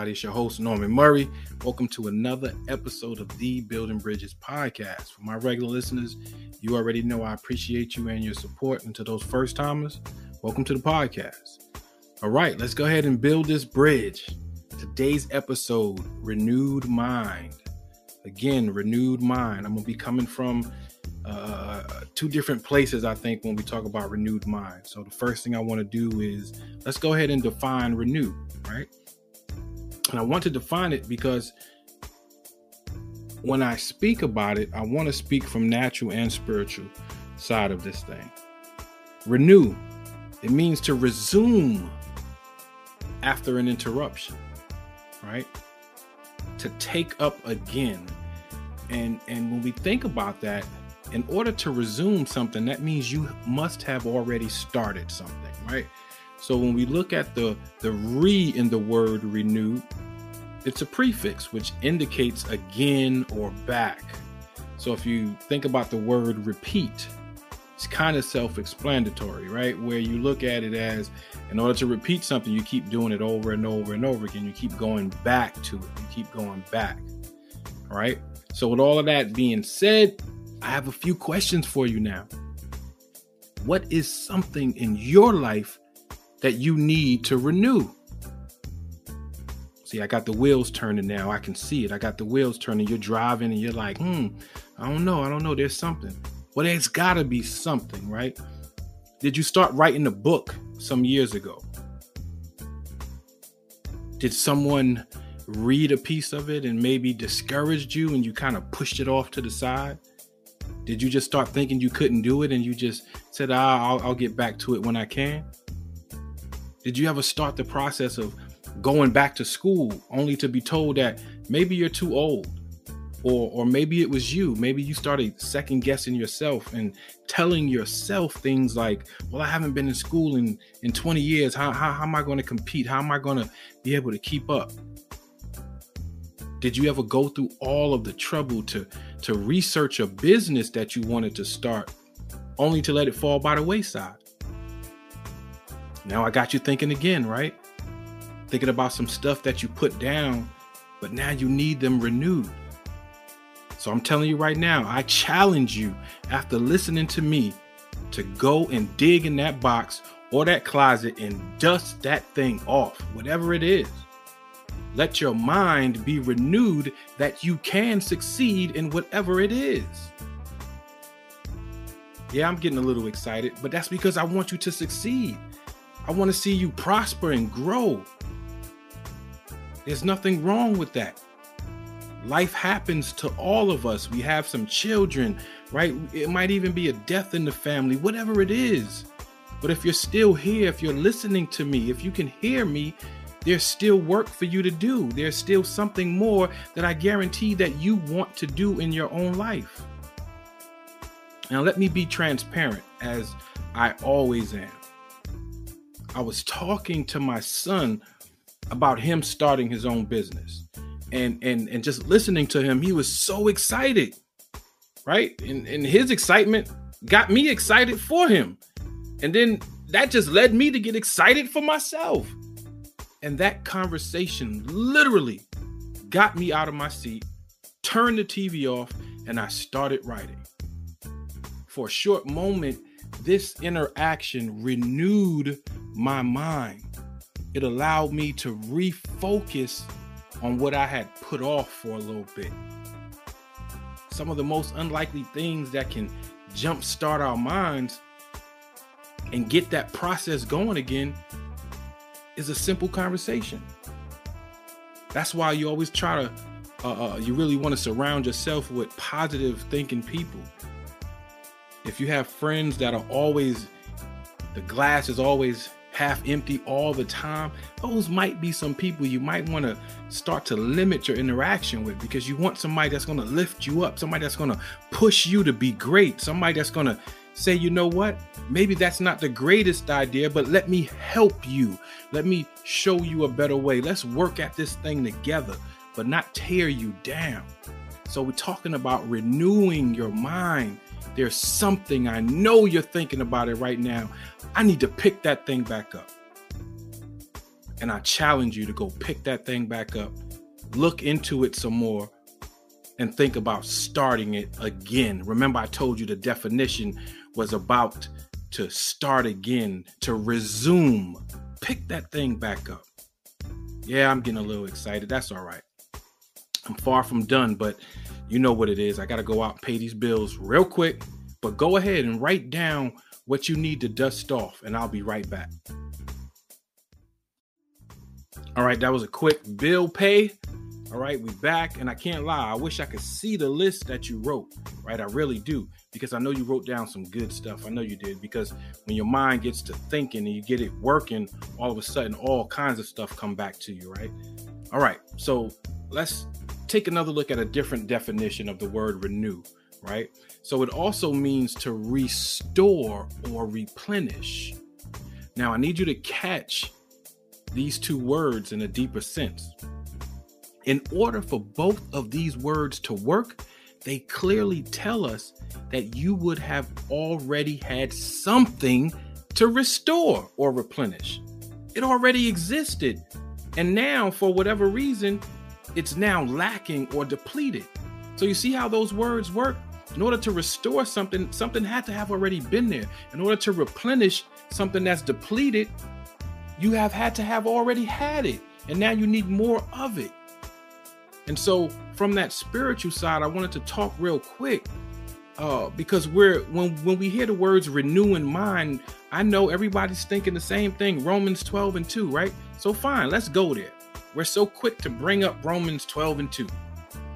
everybody? It's your host, Norman Murray. Welcome to another episode of the Building Bridges podcast. For my regular listeners, you already know I appreciate you and your support. And to those first timers, welcome to the podcast. All right, let's go ahead and build this bridge. Today's episode Renewed Mind. Again, renewed mind. I'm going to be coming from uh, two different places, I think, when we talk about renewed mind. So, the first thing I want to do is let's go ahead and define renew, right? And I want to define it because when I speak about it, I want to speak from natural and spiritual side of this thing. Renew, it means to resume after an interruption, right? To take up again. And and when we think about that, in order to resume something, that means you must have already started something, right? So when we look at the the re in the word renew, it's a prefix which indicates again or back. So if you think about the word repeat, it's kind of self-explanatory, right? Where you look at it as in order to repeat something, you keep doing it over and over and over again. You keep going back to it. You keep going back. All right. So with all of that being said, I have a few questions for you now. What is something in your life that you need to renew? See, I got the wheels turning now. I can see it. I got the wheels turning. You're driving and you're like, hmm, I don't know. I don't know. There's something. Well, there's got to be something, right? Did you start writing a book some years ago? Did someone read a piece of it and maybe discouraged you and you kind of pushed it off to the side? Did you just start thinking you couldn't do it and you just said, ah, I'll, I'll get back to it when I can? Did you ever start the process of going back to school only to be told that maybe you're too old? Or, or maybe it was you. Maybe you started second guessing yourself and telling yourself things like, well, I haven't been in school in, in 20 years. How, how, how am I going to compete? How am I going to be able to keep up? Did you ever go through all of the trouble to to research a business that you wanted to start only to let it fall by the wayside? Now I got you thinking again, right? Thinking about some stuff that you put down, but now you need them renewed. So I'm telling you right now, I challenge you after listening to me to go and dig in that box or that closet and dust that thing off, whatever it is. Let your mind be renewed that you can succeed in whatever it is. Yeah, I'm getting a little excited, but that's because I want you to succeed. I want to see you prosper and grow. There's nothing wrong with that. Life happens to all of us. We have some children, right? It might even be a death in the family, whatever it is. But if you're still here, if you're listening to me, if you can hear me, there's still work for you to do. There's still something more that I guarantee that you want to do in your own life. Now, let me be transparent as I always am. I was talking to my son about him starting his own business. And and and just listening to him, he was so excited. Right? And and his excitement got me excited for him. And then that just led me to get excited for myself. And that conversation literally got me out of my seat, turned the TV off, and I started writing. For a short moment, this interaction renewed my mind. It allowed me to refocus on what I had put off for a little bit. Some of the most unlikely things that can jumpstart our minds and get that process going again is a simple conversation. That's why you always try to, uh, uh, you really want to surround yourself with positive thinking people. If you have friends that are always, the glass is always half empty all the time, those might be some people you might want to start to limit your interaction with because you want somebody that's going to lift you up, somebody that's going to push you to be great, somebody that's going to say, you know what? Maybe that's not the greatest idea, but let me help you. Let me show you a better way. Let's work at this thing together, but not tear you down. So, we're talking about renewing your mind. There's something I know you're thinking about it right now. I need to pick that thing back up. And I challenge you to go pick that thing back up, look into it some more, and think about starting it again. Remember, I told you the definition was about to start again, to resume. Pick that thing back up. Yeah, I'm getting a little excited. That's all right. I'm far from done, but you know what it is. I got to go out and pay these bills real quick. But go ahead and write down what you need to dust off, and I'll be right back. All right, that was a quick bill pay. All right, we back, and I can't lie. I wish I could see the list that you wrote. Right, I really do, because I know you wrote down some good stuff. I know you did, because when your mind gets to thinking and you get it working, all of a sudden, all kinds of stuff come back to you. Right. All right, so let's take another look at a different definition of the word renew. Right. So it also means to restore or replenish. Now, I need you to catch these two words in a deeper sense. In order for both of these words to work, they clearly tell us that you would have already had something to restore or replenish. It already existed. And now, for whatever reason, it's now lacking or depleted. So you see how those words work? In order to restore something, something had to have already been there. In order to replenish something that's depleted, you have had to have already had it. And now you need more of it. And so, from that spiritual side, I wanted to talk real quick uh, because we're when when we hear the words renewing mind, I know everybody's thinking the same thing. Romans 12 and 2, right? So fine, let's go there. We're so quick to bring up Romans 12 and 2.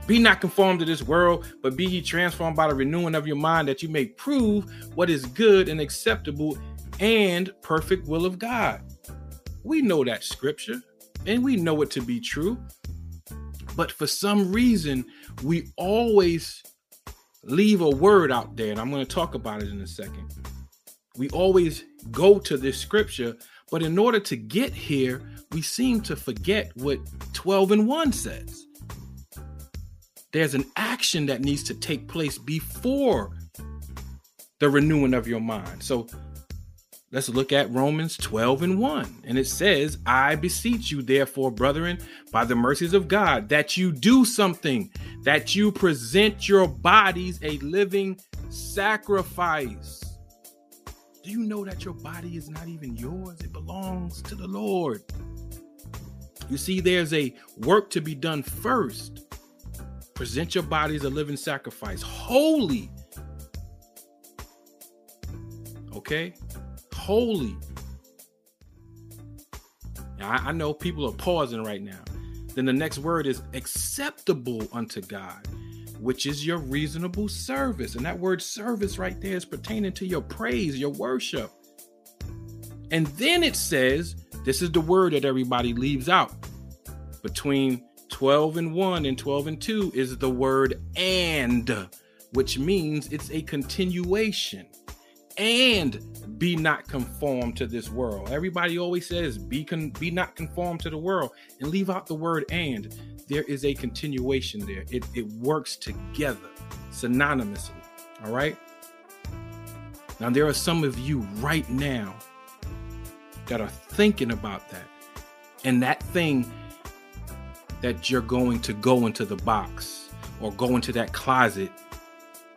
Be not conformed to this world, but be ye transformed by the renewing of your mind, that you may prove what is good and acceptable and perfect will of God. We know that scripture and we know it to be true. But for some reason, we always leave a word out there, and I'm going to talk about it in a second. We always go to this scripture, but in order to get here, we seem to forget what 12 and 1 says. There's an action that needs to take place before the renewing of your mind. So Let's look at Romans 12 and 1. And it says, I beseech you, therefore, brethren, by the mercies of God, that you do something, that you present your bodies a living sacrifice. Do you know that your body is not even yours? It belongs to the Lord. You see, there's a work to be done first. Present your body as a living sacrifice, holy. Okay? holy. Now, I, I know people are pausing right now. Then the next word is acceptable unto God, which is your reasonable service. And that word service right there is pertaining to your praise, your worship. And then it says, this is the word that everybody leaves out. Between 12 and 1 and 12 and 2 is the word and, which means it's a continuation and be not conformed to this world. Everybody always says be con- be not conformed to the world and leave out the word and. There is a continuation there. It it works together synonymously. All right? Now there are some of you right now that are thinking about that. And that thing that you're going to go into the box or go into that closet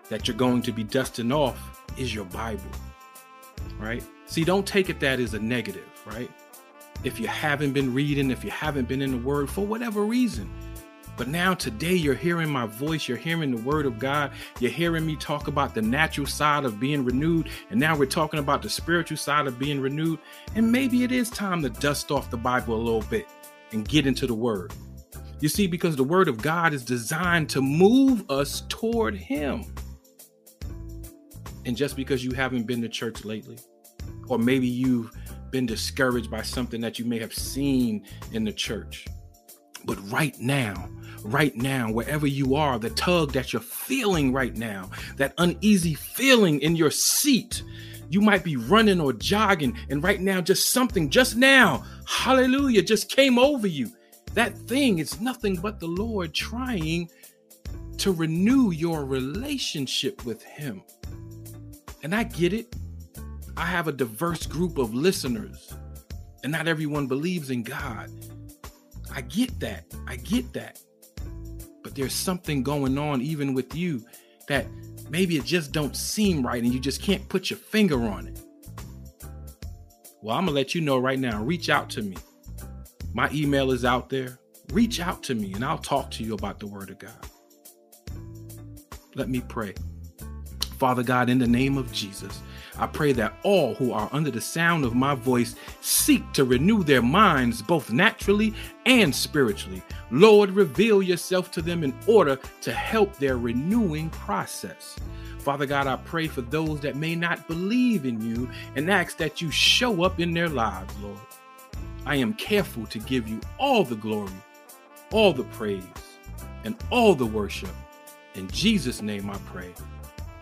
that you're going to be dusting off is your Bible, right? See, don't take it that as a negative, right? If you haven't been reading, if you haven't been in the Word for whatever reason. But now, today, you're hearing my voice, you're hearing the Word of God, you're hearing me talk about the natural side of being renewed, and now we're talking about the spiritual side of being renewed. And maybe it is time to dust off the Bible a little bit and get into the Word. You see, because the Word of God is designed to move us toward Him. And just because you haven't been to church lately, or maybe you've been discouraged by something that you may have seen in the church. But right now, right now, wherever you are, the tug that you're feeling right now, that uneasy feeling in your seat, you might be running or jogging, and right now, just something, just now, hallelujah, just came over you. That thing is nothing but the Lord trying to renew your relationship with Him. And I get it. I have a diverse group of listeners. And not everyone believes in God. I get that. I get that. But there's something going on even with you that maybe it just don't seem right and you just can't put your finger on it. Well, I'm going to let you know right now. Reach out to me. My email is out there. Reach out to me and I'll talk to you about the word of God. Let me pray. Father God, in the name of Jesus, I pray that all who are under the sound of my voice seek to renew their minds both naturally and spiritually. Lord, reveal yourself to them in order to help their renewing process. Father God, I pray for those that may not believe in you and ask that you show up in their lives, Lord. I am careful to give you all the glory, all the praise, and all the worship. In Jesus' name I pray.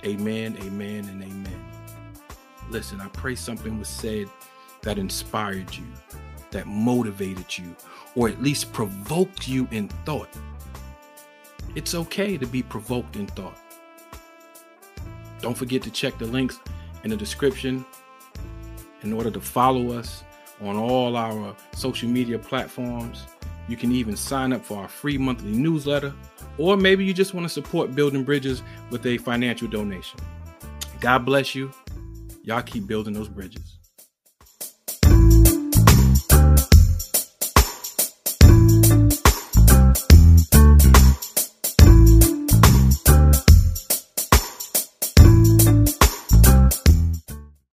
Amen, amen, and amen. Listen, I pray something was said that inspired you, that motivated you, or at least provoked you in thought. It's okay to be provoked in thought. Don't forget to check the links in the description in order to follow us on all our social media platforms. You can even sign up for our free monthly newsletter, or maybe you just want to support Building Bridges with a financial donation. God bless you. Y'all keep building those bridges.